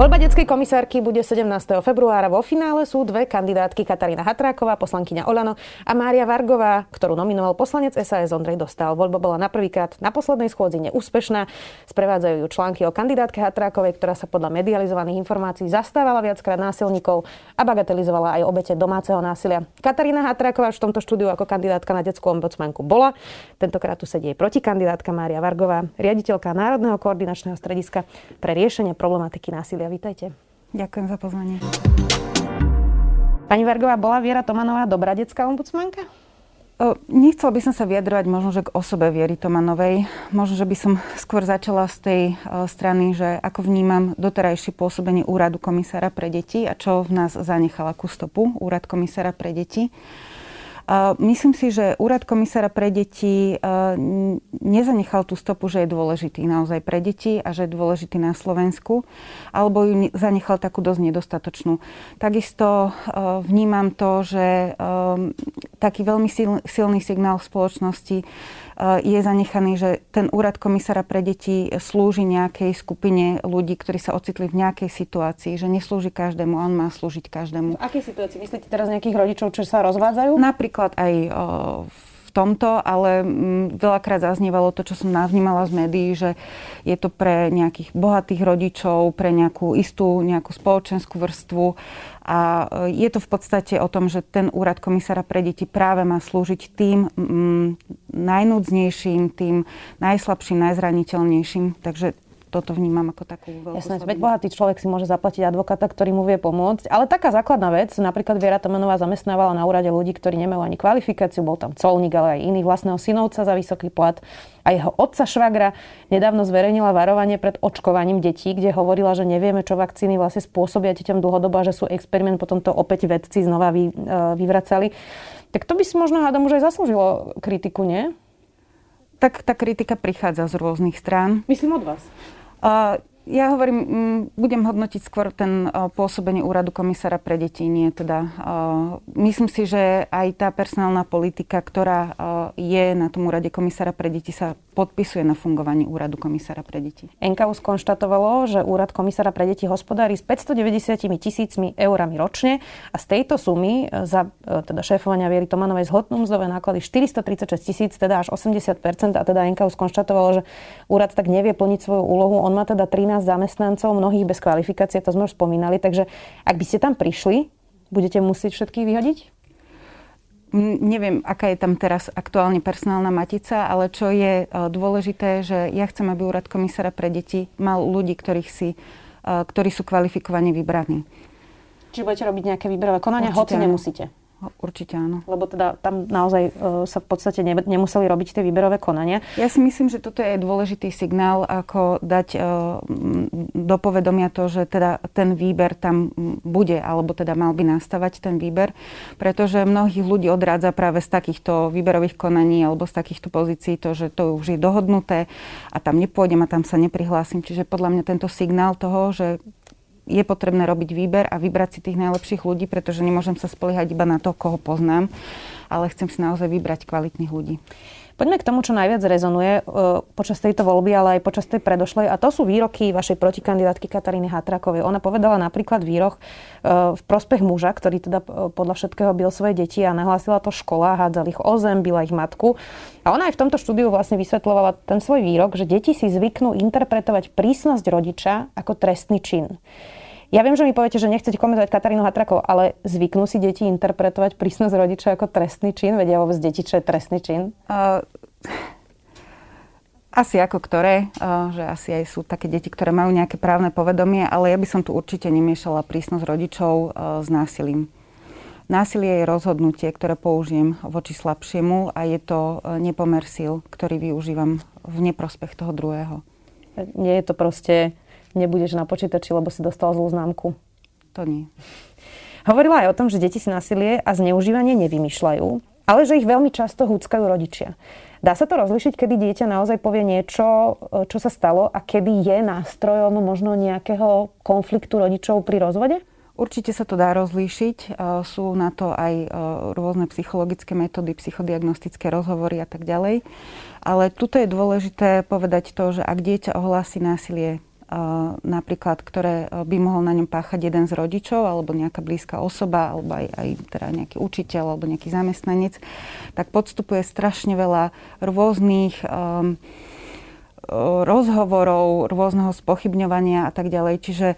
Voľba detskej komisárky bude 17. februára. Vo finále sú dve kandidátky Katarína Hatráková, poslankyňa Olano a Mária Vargová, ktorú nominoval poslanec SAS Ondrej Dostal. Voľba bola na prvýkrát na poslednej schôdzi neúspešná. Sprevádzajú ju články o kandidátke Hatrákovej, ktorá sa podľa medializovaných informácií zastávala viackrát násilníkov a bagatelizovala aj obete domáceho násilia. Katarína Hatráková v tomto štúdiu ako kandidátka na detskú ombudsmanku bola. Tentokrát tu sedí protikandidátka Mária Vargová, riaditeľka Národného koordinačného strediska pre riešenie problematiky násilia vítajte. Ďakujem za pozvanie. Pani Vargová, bola Viera Tomanová dobrá detská ombudsmanka? Nechcela by som sa vyjadrovať možno, že k osobe Viery Tomanovej. Možno, že by som skôr začala z tej o, strany, že ako vnímam doterajšie pôsobenie úradu komisára pre deti a čo v nás zanechala ku stopu úrad komisára pre deti. Myslím si, že úrad komisára pre deti nezanechal tú stopu, že je dôležitý naozaj pre deti a že je dôležitý na Slovensku, alebo ju zanechal takú dosť nedostatočnú. Takisto vnímam to, že taký veľmi silný signál v spoločnosti je zanechaný, že ten úrad komisára pre deti slúži nejakej skupine ľudí, ktorí sa ocitli v nejakej situácii, že neslúži každému, on má slúžiť každému. V akej situácii? Myslíte teraz nejakých rodičov, čo sa rozvádzajú? Napríklad aj v tomto, ale veľakrát zaznievalo to, čo som navnímala z médií, že je to pre nejakých bohatých rodičov, pre nejakú istú nejakú spoločenskú vrstvu a e, je to v podstate o tom, že ten úrad komisára pre deti práve má slúžiť tým mm, najnúdznejším, tým najslabším, najzraniteľnejším. Takže toto vnímam ako takú veľkú Jasné, veď bohatý človek si môže zaplatiť advokáta, ktorý mu vie pomôcť. Ale taká základná vec, napríklad Viera Tomanová zamestnávala na úrade ľudí, ktorí nemajú ani kvalifikáciu, bol tam colník, ale aj iný vlastného synovca za vysoký plat. A jeho otca švagra nedávno zverejnila varovanie pred očkovaním detí, kde hovorila, že nevieme, čo vakcíny vlastne spôsobia deťom dlhodobo a že sú experiment, potom to opäť vedci znova vy, e, vyvracali. Tak to by si možno hádam už aj zaslúžilo kritiku, nie? Tak tá kritika prichádza z rôznych strán. Myslím od vás. Ja hovorím, mm, budem hodnotiť skôr ten pôsobenie úradu komisára pre deti, nie teda. Myslím si, že aj tá personálna politika, ktorá je na tom úrade komisára pre deti, sa podpisuje na fungovanie úradu komisára pre deti. NKU skonštatovalo, že úrad komisára pre deti hospodári s 590 tisícmi eurami ročne a z tejto sumy e, za e, teda šéfovania Viery Tomanovej zhodnú mzdové náklady 436 tisíc, teda až 80 a teda NKU skonštatovalo, že úrad tak nevie plniť svoju úlohu. On má teda 13 zamestnancov, mnohých bez kvalifikácie, to sme už spomínali, takže ak by ste tam prišli, budete musieť všetkých vyhodiť? Neviem, aká je tam teraz aktuálne personálna matica, ale čo je e, dôležité, že ja chcem, aby úrad komisára pre deti mal ľudí, ktorých si, e, ktorí sú kvalifikovane vybraní. Čiže budete robiť nejaké výberové konania, hoci nemusíte? Určite áno. Lebo teda tam naozaj e, sa v podstate ne, nemuseli robiť tie výberové konania. Ja si myslím, že toto je dôležitý signál, ako dať e, do povedomia to, že teda ten výber tam bude, alebo teda mal by nastavať ten výber, pretože mnohých ľudí odrádza práve z takýchto výberových konaní alebo z takýchto pozícií to, že to už je dohodnuté a tam nepôjdem a tam sa neprihlásim. Čiže podľa mňa tento signál toho, že je potrebné robiť výber a vybrať si tých najlepších ľudí, pretože nemôžem sa spoliehať iba na to, koho poznám, ale chcem si naozaj vybrať kvalitných ľudí. Poďme k tomu, čo najviac rezonuje e, počas tejto voľby, ale aj počas tej predošlej. A to sú výroky vašej protikandidátky Kataríny Hatrakovej. Ona povedala napríklad výrok e, v prospech muža, ktorý teda e, podľa všetkého bil svoje deti a nahlásila to škola, hádzal ich o zem, bila ich matku. A ona aj v tomto štúdiu vlastne vysvetľovala ten svoj výrok, že deti si zvyknú interpretovať prísnosť rodiča ako trestný čin. Ja viem, že mi poviete, že nechcete komentovať Katarínu Hatrakov, ale zvyknú si deti interpretovať prísnosť rodiča ako trestný čin? Vedia vôbec deti, čo je trestný čin? Uh, asi ako ktoré, uh, že asi aj sú také deti, ktoré majú nejaké právne povedomie, ale ja by som tu určite nemiešala prísnosť rodičov uh, s násilím. Násilie je rozhodnutie, ktoré použijem voči slabšiemu a je to nepomer síl, ktorý využívam v neprospech toho druhého. Nie je to proste nebudeš na počítači, lebo si dostal zlú známku. To nie. Hovorila aj o tom, že deti si násilie a zneužívanie nevymýšľajú, ale že ich veľmi často húckajú rodičia. Dá sa to rozlišiť, kedy dieťa naozaj povie niečo, čo sa stalo a kedy je nástrojom možno nejakého konfliktu rodičov pri rozvode? Určite sa to dá rozlíšiť. Sú na to aj rôzne psychologické metódy, psychodiagnostické rozhovory a tak ďalej. Ale tuto je dôležité povedať to, že ak dieťa ohlási násilie napríklad, ktoré by mohol na ňom páchať jeden z rodičov alebo nejaká blízka osoba alebo aj, aj teda nejaký učiteľ alebo nejaký zamestnanec, tak podstupuje strašne veľa rôznych um, rozhovorov, rôzneho spochybňovania a tak ďalej. Čiže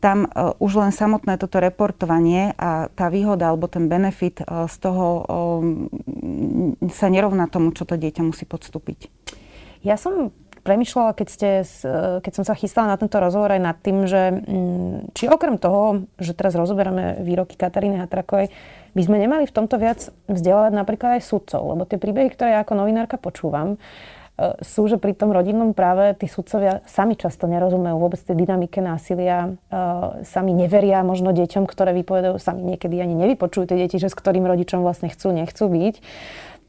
tam uh, už len samotné toto reportovanie a tá výhoda alebo ten benefit z toho sa nerovná tomu, čo to dieťa musí podstúpiť. Ja som premyšľala, keď, ste, keď som sa chystala na tento rozhovor aj nad tým, že mm, či okrem toho, že teraz rozoberáme výroky Kataríny Hatrakovej, by sme nemali v tomto viac vzdelávať napríklad aj sudcov, lebo tie príbehy, ktoré ja ako novinárka počúvam, e, sú, že pri tom rodinnom práve tí sudcovia sami často nerozumejú vôbec tej dynamike násilia, e, sami neveria možno deťom, ktoré vypovedajú, sami niekedy ani nevypočujú tie deti, že s ktorým rodičom vlastne chcú, nechcú byť.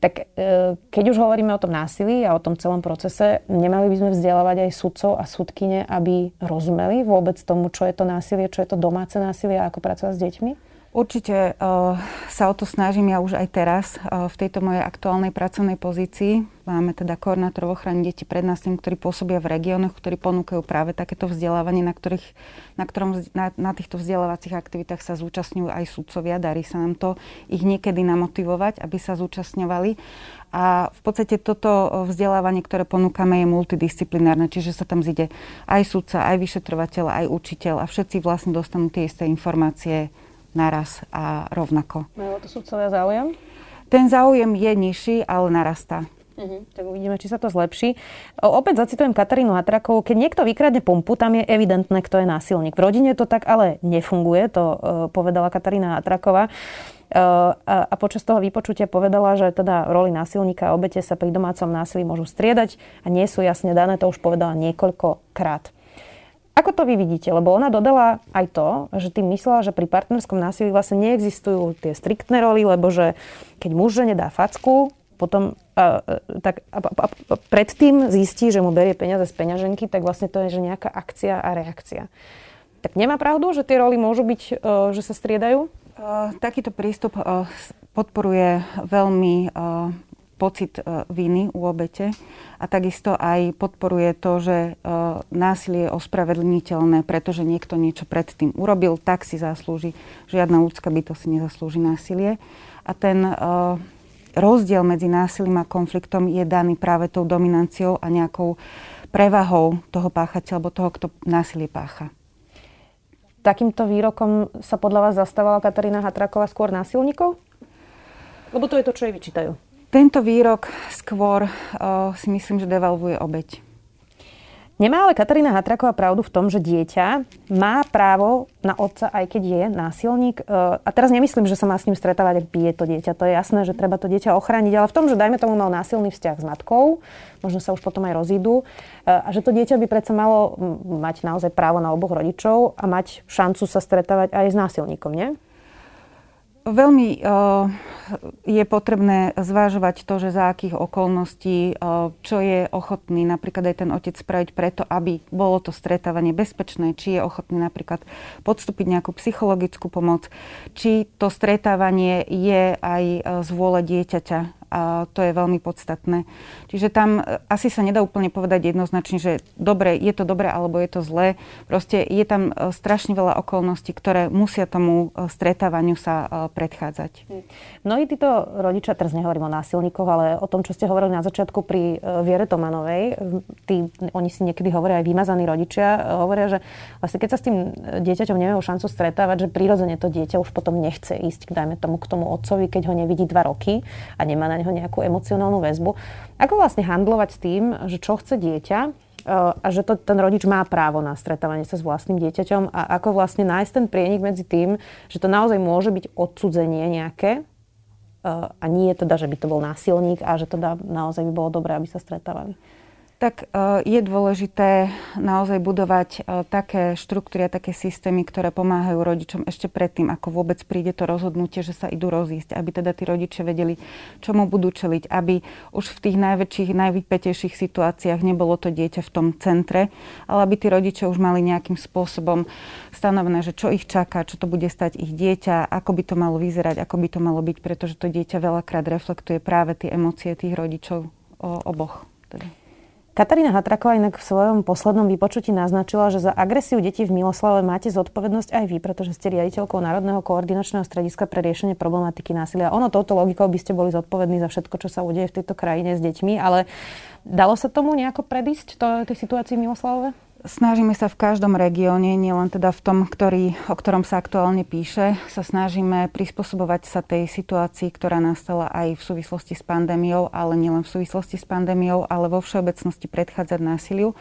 Tak e, keď už hovoríme o tom násilí a o tom celom procese, nemali by sme vzdelávať aj sudcov a sudkine, aby rozumeli vôbec tomu, čo je to násilie, čo je to domáce násilie a ako pracovať s deťmi? Určite uh, sa o to snažím ja už aj teraz uh, v tejto mojej aktuálnej pracovnej pozícii. Máme teda koordinátorov ochrany detí pred násilím, ktorí pôsobia v regiónoch, ktorí ponúkajú práve takéto vzdelávanie, na, ktorých, na, ktorom, na, na týchto vzdelávacích aktivitách sa zúčastňujú aj sudcovia. Darí sa nám to ich niekedy namotivovať, aby sa zúčastňovali. A v podstate toto vzdelávanie, ktoré ponúkame, je multidisciplinárne, čiže sa tam zide aj sudca, aj vyšetrovateľ, aj učiteľ a všetci vlastne dostanú tie isté informácie naraz a rovnako. Majú to sudcovia záujem? Ten záujem je nižší, ale narastá. Uh-huh. Tak uvidíme, či sa to zlepší. O, opäť zacitujem Katarínu Hatrakovú. Keď niekto vykradne pumpu, tam je evidentné, kto je násilník. V rodine to tak ale nefunguje, to uh, povedala Katarína Hatraková. Uh, a, a počas toho vypočutia povedala, že teda roli násilníka a obete sa pri domácom násilí môžu striedať a nie sú jasne dané, to už povedala niekoľkokrát. Ako to vy vidíte? Lebo ona dodala aj to, že tým myslela, že pri partnerskom násilí vlastne neexistujú tie striktné roly, lebo že keď muž žene dá facku, potom a, tak a, a, a predtým zistí, že mu berie peniaze z peňaženky, tak vlastne to je že nejaká akcia a reakcia. Tak nemá pravdu, že tie roly môžu byť, e, že sa striedajú? Uh, takýto prístup podporuje veľmi pocit e, viny u obete a takisto aj podporuje to, že e, násilie je ospravedlniteľné, pretože niekto niečo predtým urobil, tak si zaslúži. Žiadna ľudská bytosť si nezaslúži násilie. A ten e, rozdiel medzi násilím a konfliktom je daný práve tou dominanciou a nejakou prevahou toho páchateľa alebo toho, kto násilie pácha. Takýmto výrokom sa podľa vás zastávala Katarína Hatraková skôr násilníkov? Lebo to je to, čo jej vyčítajú. Tento výrok skôr uh, si myslím, že devalvuje obeď. Nemá ale Katarína Hatraková pravdu v tom, že dieťa má právo na otca, aj keď je násilník. A teraz nemyslím, že sa má s ním stretávať, ak bije to dieťa. To je jasné, že treba to dieťa ochrániť, ale v tom, že dajme tomu mal násilný vzťah s matkou, možno sa už potom aj rozídu, a že to dieťa by predsa malo mať naozaj právo na oboch rodičov a mať šancu sa stretávať aj s násilníkom, nie? Veľmi uh, je potrebné zvážovať to, že za akých okolností, uh, čo je ochotný napríklad aj ten otec spraviť preto, aby bolo to stretávanie bezpečné, či je ochotný napríklad podstúpiť nejakú psychologickú pomoc, či to stretávanie je aj z vôle dieťaťa a to je veľmi podstatné. Čiže tam e, asi sa nedá úplne povedať jednoznačne, že dobre, je to dobre alebo je to zlé. Proste je tam e, strašne veľa okolností, ktoré musia tomu e, stretávaniu sa predchádzať. Hm. Mnohí títo rodičia, teraz nehovorím o násilníkoch, ale o tom, čo ste hovorili na začiatku pri Viere Tomanovej, tí, oni si niekedy hovoria aj vymazaní rodičia, hovoria, že vlastne keď sa s tým dieťaťom nemajú šancu stretávať, že prirodzene to dieťa už potom nechce ísť, dajme tomu k tomu otcovi, keď ho nevidí dva roky a nemá na neho nejakú emocionálnu väzbu. Ako vlastne handlovať s tým, že čo chce dieťa e, a že to, ten rodič má právo na stretávanie sa s vlastným dieťaťom a ako vlastne nájsť ten prienik medzi tým, že to naozaj môže byť odsudzenie nejaké e, a nie teda, že by to bol násilník a že teda naozaj by bolo dobré, aby sa stretávali. Tak e, je dôležité naozaj budovať e, také štruktúry a také systémy, ktoré pomáhajú rodičom ešte predtým, ako vôbec príde to rozhodnutie, že sa idú rozísť. Aby teda tí rodičia vedeli, čomu budú čeliť. Aby už v tých najväčších, najvypetejších situáciách nebolo to dieťa v tom centre, ale aby tí rodičia už mali nejakým spôsobom stanovené, že čo ich čaká, čo to bude stať ich dieťa, ako by to malo vyzerať, ako by to malo byť, pretože to dieťa veľakrát reflektuje práve tie emócie tých rodičov o, oboch. Teda. Katarína Hatraková inak v svojom poslednom vypočutí naznačila, že za agresiu detí v Miloslave máte zodpovednosť aj vy, pretože ste riaditeľkou Národného koordinačného strediska pre riešenie problematiky násilia. Ono touto logikou by ste boli zodpovední za všetko, čo sa udeje v tejto krajine s deťmi, ale dalo sa tomu nejako predísť, to, tej situácii v Miloslavove? Snažíme sa v každom regióne, nielen teda v tom, ktorý, o ktorom sa aktuálne píše, sa snažíme prispôsobovať sa tej situácii, ktorá nastala aj v súvislosti s pandémiou, ale nielen v súvislosti s pandémiou, ale vo všeobecnosti predchádzať násiliu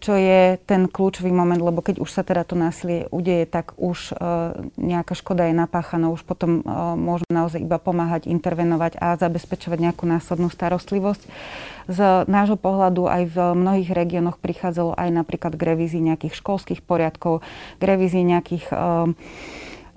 čo je ten kľúčový moment, lebo keď už sa teda to násilie udeje, tak už uh, nejaká škoda je napáchaná, už potom uh, môžeme naozaj iba pomáhať, intervenovať a zabezpečovať nejakú následnú starostlivosť. Z nášho pohľadu aj v mnohých regiónoch prichádzalo aj napríklad k revízii nejakých školských poriadkov, k revízii nejakých uh,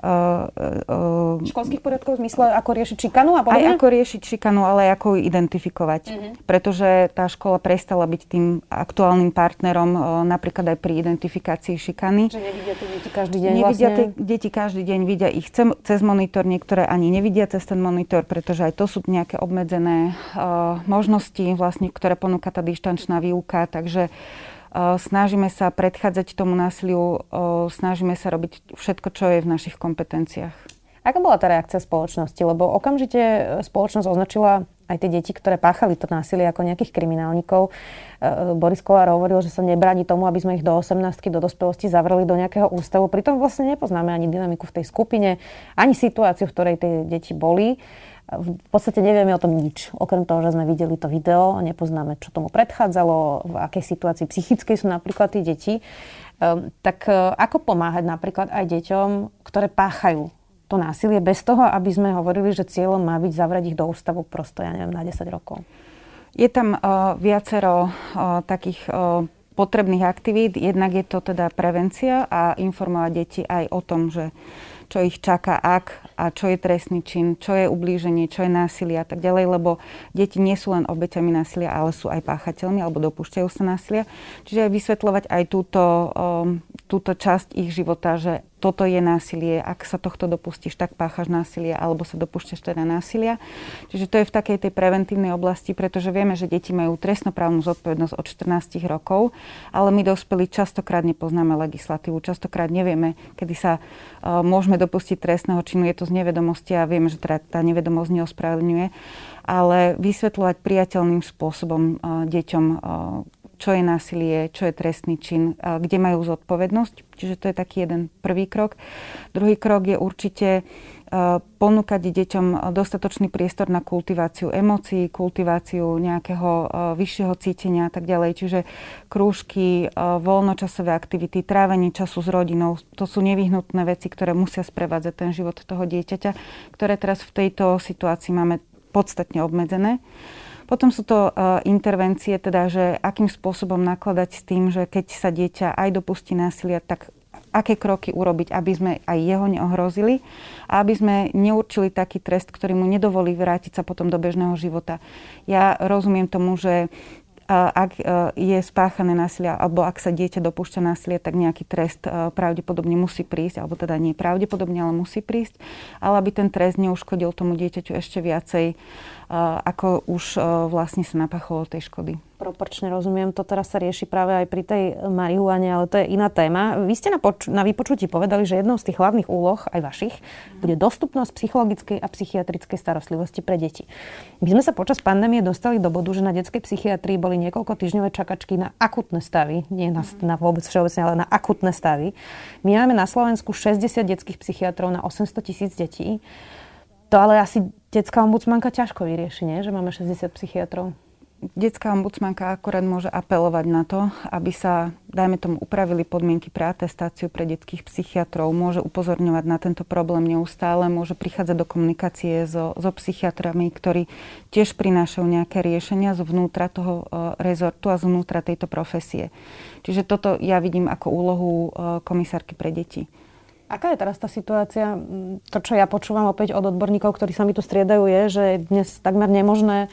uh, školských poriadkov v zmysle, ako riešiť šikanu a podobne? Aj ako riešiť šikanu, ale ako ju identifikovať. Uh-huh. Pretože tá škola prestala byť tým aktuálnym partnerom uh, napríklad aj pri identifikácii šikany. Že nevidia tie deti každý deň Nevidia vlastne. tie deti každý deň, vidia ich cez monitor, niektoré ani nevidia cez ten monitor, pretože aj to sú nejaké obmedzené uh, možnosti, vlastne, ktoré ponúka tá dištančná výuka. Takže Snažíme sa predchádzať tomu násiliu, snažíme sa robiť všetko, čo je v našich kompetenciách. Aká bola tá reakcia spoločnosti? Lebo okamžite spoločnosť označila aj tie deti, ktoré páchali to násilie ako nejakých kriminálnikov. E, Boris Kolár hovoril, že sa nebráni tomu, aby sme ich do 18 do dospelosti zavreli do nejakého ústavu. Pritom vlastne nepoznáme ani dynamiku v tej skupine, ani situáciu, v ktorej tie deti boli v podstate nevieme o tom nič. Okrem toho, že sme videli to video, nepoznáme, čo tomu predchádzalo, v akej situácii psychickej sú napríklad tie deti. Um, tak uh, ako pomáhať napríklad aj deťom, ktoré páchajú to násilie bez toho, aby sme hovorili, že cieľom má byť zavrieť ich do ústavu prosto, ja neviem, na 10 rokov? Je tam uh, viacero uh, takých uh, potrebných aktivít. Jednak je to teda prevencia a informovať deti aj o tom, že čo ich čaká, ak a čo je trestný čin, čo je ublíženie, čo je násilie a tak ďalej, lebo deti nie sú len obeťami násilia, ale sú aj páchateľmi alebo dopúšťajú sa násilia. Čiže aj vysvetľovať aj túto, um, túto časť ich života, že toto je násilie, ak sa tohto dopustíš, tak páchaš násilie, alebo sa dopúšťaš teda násilia. Čiže to je v takej tej preventívnej oblasti, pretože vieme, že deti majú trestnoprávnu zodpovednosť od 14 rokov, ale my dospelí častokrát nepoznáme legislatívu, častokrát nevieme, kedy sa uh, môžeme dopustiť trestného činu, je to z nevedomosti a vieme, že teda tá nevedomosť neospravedlňuje, ale vysvetľovať priateľným spôsobom uh, deťom uh, čo je násilie, čo je trestný čin, kde majú zodpovednosť. Čiže to je taký jeden prvý krok. Druhý krok je určite e, ponúkať deťom dostatočný priestor na kultiváciu emócií, kultiváciu nejakého e, vyššieho cítenia a tak ďalej. Čiže krúžky, e, voľnočasové aktivity, trávenie času s rodinou, to sú nevyhnutné veci, ktoré musia sprevádzať ten život toho dieťaťa, ktoré teraz v tejto situácii máme podstatne obmedzené. Potom sú to uh, intervencie, teda, že akým spôsobom nakladať s tým, že keď sa dieťa aj dopustí násilia, tak aké kroky urobiť, aby sme aj jeho neohrozili a aby sme neurčili taký trest, ktorý mu nedovolí vrátiť sa potom do bežného života. Ja rozumiem tomu, že ak e, je spáchané násilie, alebo ak sa dieťa dopúšťa násilie, tak nejaký trest e, pravdepodobne musí prísť, alebo teda nie pravdepodobne, ale musí prísť, ale aby ten trest neuškodil tomu dieťaťu ešte viacej, ako už vlastne sa napacholo tej škody proporčne rozumiem. To teraz sa rieši práve aj pri tej marihuane, ale to je iná téma. Vy ste na, poč- na vypočutí povedali, že jednou z tých hlavných úloh, aj vašich, bude dostupnosť psychologickej a psychiatrickej starostlivosti pre deti. My sme sa počas pandémie dostali do bodu, že na detskej psychiatrii boli niekoľko týždňové čakačky na akutné stavy, nie na, na vôbec všeobecne, ale na akutné stavy. My máme na Slovensku 60 detských psychiatrov na 800 tisíc detí. To ale asi detská ombudsmanka ťažko vyrieši, nie? že máme 60 psychiatrov. Detská ombudsmanka akorát môže apelovať na to, aby sa, dajme tomu, upravili podmienky pre atestáciu pre detských psychiatrov, môže upozorňovať na tento problém neustále, môže prichádzať do komunikácie so, so psychiatrami, ktorí tiež prinášajú nejaké riešenia zvnútra toho uh, rezortu a zvnútra tejto profesie. Čiže toto ja vidím ako úlohu uh, komisárky pre deti. Aká je teraz tá situácia? To, čo ja počúvam opäť od odborníkov, ktorí sa mi tu striedajú, je, že je dnes takmer nemožné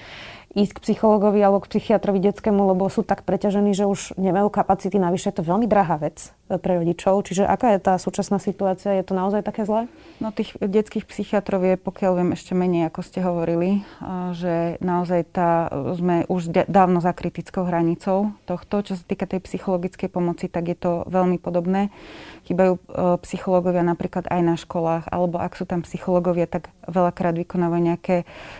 ísť k psychologovi alebo k psychiatrovi detskému, lebo sú tak preťažení, že už nemajú kapacity. Navyše je to veľmi drahá vec pre rodičov. Čiže aká je tá súčasná situácia? Je to naozaj také zlé? No tých detských psychiatrov je, pokiaľ viem, ešte menej, ako ste hovorili, že naozaj tá, sme už dávno za kritickou hranicou tohto. Čo sa týka tej psychologickej pomoci, tak je to veľmi podobné. Chýbajú e, psychológovia napríklad aj na školách, alebo ak sú tam psychológovia, tak veľakrát vykonávajú nejaké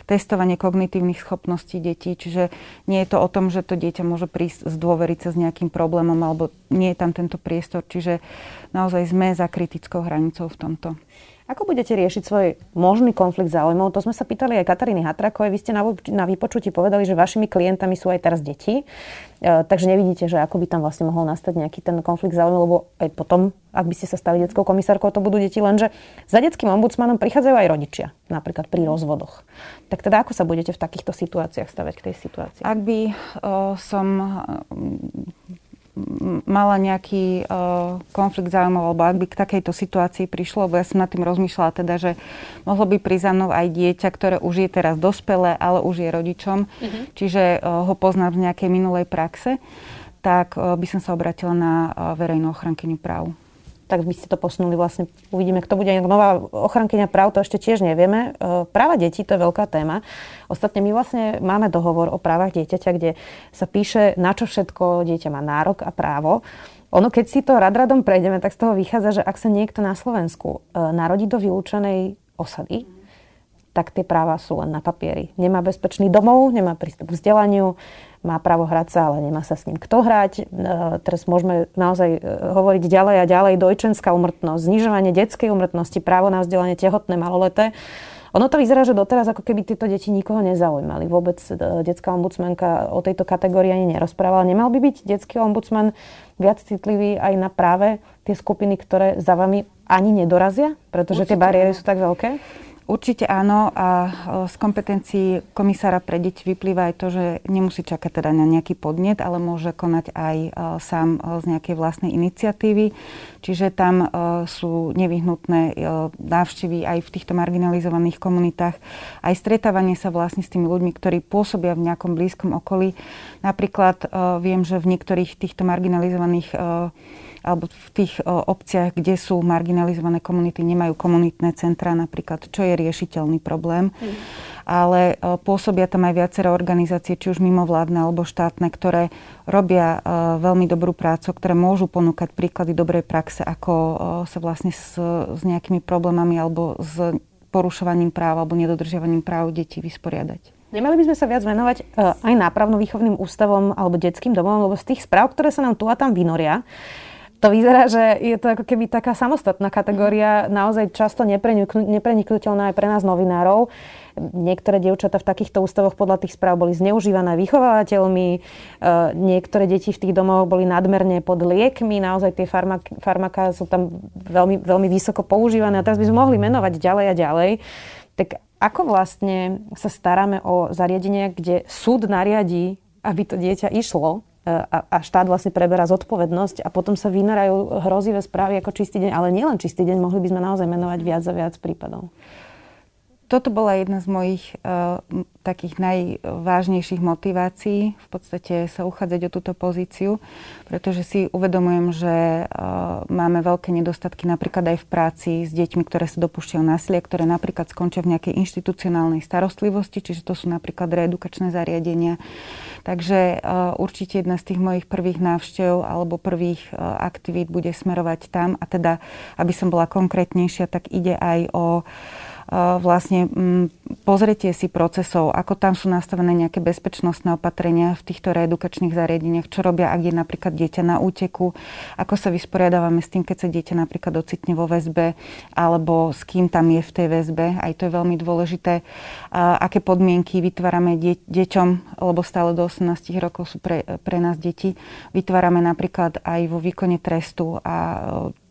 testovanie kognitívnych schopností detí, čiže nie je to o tom, že to dieťa môže prísť zdôveriť sa s nejakým problémom alebo nie je tam tento priestor, čiže naozaj sme za kritickou hranicou v tomto. Ako budete riešiť svoj možný konflikt záujmov? To sme sa pýtali aj Kataríny Hatrakovej. Vy ste na, na vypočutí povedali, že vašimi klientami sú aj teraz deti. E, takže nevidíte, že ako by tam vlastne mohol nastať nejaký ten konflikt záujmov, lebo aj potom, ak by ste sa stali detskou komisárkou, to budú deti, lenže za detským ombudsmanom prichádzajú aj rodičia, napríklad pri rozvodoch. Tak teda ako sa budete v takýchto situáciách stavať k tej situácii? Ak by uh, som mala nejaký uh, konflikt záujmov, alebo ak by k takejto situácii prišlo, lebo ja som nad tým rozmýšľala teda, že mohlo by prísť za mnou aj dieťa, ktoré už je teraz dospelé, ale už je rodičom, uh-huh. čiže uh, ho poznám z nejakej minulej praxe, tak uh, by som sa obratila na uh, verejnú ochrankyňu práv tak by ste to posunuli vlastne. Uvidíme, kto bude nová ochrankyňa práv, to ešte tiež nevieme. E, práva detí, to je veľká téma. Ostatne my vlastne máme dohovor o právach dieťaťa, kde sa píše, na čo všetko dieťa má nárok a právo. Ono, keď si to rad radom prejdeme, tak z toho vychádza, že ak sa niekto na Slovensku e, narodí do vylúčenej osady, tak tie práva sú len na papieri. Nemá bezpečný domov, nemá prístup k vzdelaniu, má právo hrať sa, ale nemá sa s ním kto hrať. E, teraz môžeme naozaj e, hovoriť ďalej a ďalej. Dojčenská umrtnosť, znižovanie detskej umrtnosti, právo na vzdelanie tehotné, maloleté. Ono to vyzerá, že doteraz ako keby tieto deti nikoho nezaujímali. Vôbec e, detská ombudsmanka o tejto kategórii ani nerozprávala. Nemal by byť detský ombudsman viac citlivý aj na práve tie skupiny, ktoré za vami ani nedorazia? Pretože Určite. tie bariéry sú tak veľké? Určite áno a z kompetencií komisára pre deti vyplýva aj to, že nemusí čakať teda na nejaký podnet, ale môže konať aj sám z nejakej vlastnej iniciatívy. Čiže tam sú nevyhnutné návštevy aj v týchto marginalizovaných komunitách, aj stretávanie sa vlastne s tými ľuďmi, ktorí pôsobia v nejakom blízkom okolí. Napríklad viem, že v niektorých týchto marginalizovaných alebo v tých obciach, kde sú marginalizované komunity, nemajú komunitné centra napríklad, čo je riešiteľný problém. Mm. Ale pôsobia tam aj viaceré organizácie, či už mimovládne alebo štátne, ktoré robia veľmi dobrú prácu, ktoré môžu ponúkať príklady dobrej praxe, ako sa vlastne s, s nejakými problémami alebo s porušovaním práv alebo nedodržiavaním práv detí vysporiadať. Nemali by sme sa viac venovať aj nápravno-výchovným ústavom alebo detským domovom, lebo z tých správ, ktoré sa nám tu a tam vynoria, to vyzerá, že je to ako keby taká samostatná kategória, naozaj často nepreniknutelná aj pre nás novinárov. Niektoré dievčatá v takýchto ústavoch podľa tých správ boli zneužívané vychovávateľmi, e, niektoré deti v tých domoch boli nadmerne pod liekmi, naozaj tie farmak- farmaká sú tam veľmi, veľmi vysoko používané a teraz by sme mohli menovať ďalej a ďalej. Tak ako vlastne sa staráme o zariadenia, kde súd nariadí, aby to dieťa išlo a, štát vlastne preberá zodpovednosť a potom sa vynarajú hrozivé správy ako čistý deň, ale nielen čistý deň, mohli by sme naozaj menovať viac a viac prípadov. Toto bola jedna z mojich uh, takých najvážnejších motivácií v podstate sa uchádzať o túto pozíciu, pretože si uvedomujem, že uh, máme veľké nedostatky napríklad aj v práci s deťmi, ktoré sa dopúšťajú násilia, ktoré napríklad skončia v nejakej inštitucionálnej starostlivosti, čiže to sú napríklad reedukačné zariadenia. Takže uh, určite jedna z tých mojich prvých návštev alebo prvých uh, aktivít bude smerovať tam a teda, aby som bola konkrétnejšia, tak ide aj o vlastne pozretie si procesov, ako tam sú nastavené nejaké bezpečnostné opatrenia v týchto reedukačných zariadeniach, čo robia, ak je napríklad dieťa na úteku, ako sa vysporiadávame s tým, keď sa dieťa napríklad ocitne vo väzbe, alebo s kým tam je v tej väzbe, aj to je veľmi dôležité, aké podmienky vytvárame de- deťom, lebo stále do 18 rokov sú pre, pre nás deti, vytvárame napríklad aj vo výkone trestu a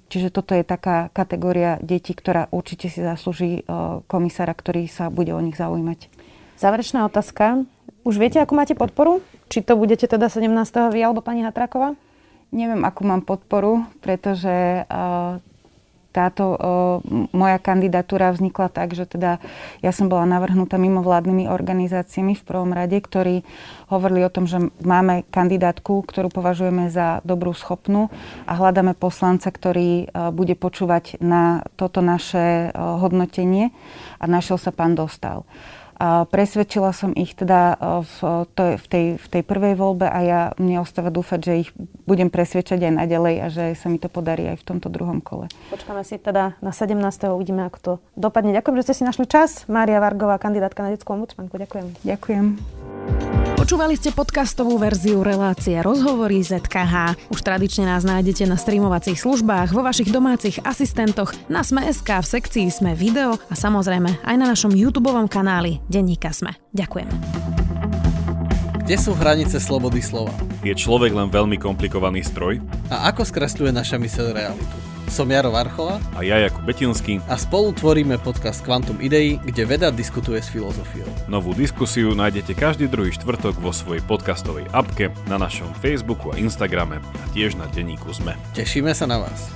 Čiže toto je taká kategória detí, ktorá určite si zaslúži e, komisára, ktorý sa bude o nich zaujímať. Záverečná otázka. Už viete, akú máte podporu? Či to budete teda 17. vy alebo pani Hatraková? Neviem, akú mám podporu, pretože uh, táto o, moja kandidatúra vznikla tak, že teda ja som bola navrhnutá mimo vládnymi organizáciami v prvom rade, ktorí hovorili o tom, že máme kandidátku, ktorú považujeme za dobrú, schopnú a hľadáme poslanca, ktorý o, bude počúvať na toto naše o, hodnotenie a našiel sa pán Dostal. Presvedčila som ich teda v, to, v, tej, v tej prvej voľbe a ja mne ostáva dúfať, že ich budem presvedčať aj naďalej a že sa mi to podarí aj v tomto druhom kole. Počkáme si teda na 17. uvidíme, ako to dopadne. Ďakujem, že ste si našli čas. Mária Vargová, kandidátka na detskú ombudsmanku. Ďakujem. Ďakujem. Počúvali ste podcastovú verziu relácie Rozhovory ZKH. Už tradične nás nájdete na streamovacích službách, vo vašich domácich asistentoch, na Sme.sk, v sekcii Sme video a samozrejme aj na našom YouTube kanáli Denníka Sme. Ďakujeme. Kde sú hranice slobody slova? Je človek len veľmi komplikovaný stroj? A ako skresľuje naša myseľ realitu? Som Jaro Varchola a ja Jakub Betinský a spolu tvoríme podcast Quantum Idei, kde veda diskutuje s filozofiou. Novú diskusiu nájdete každý druhý štvrtok vo svojej podcastovej apke, na našom Facebooku a Instagrame a tiež na denníku ZME. Tešíme sa na vás.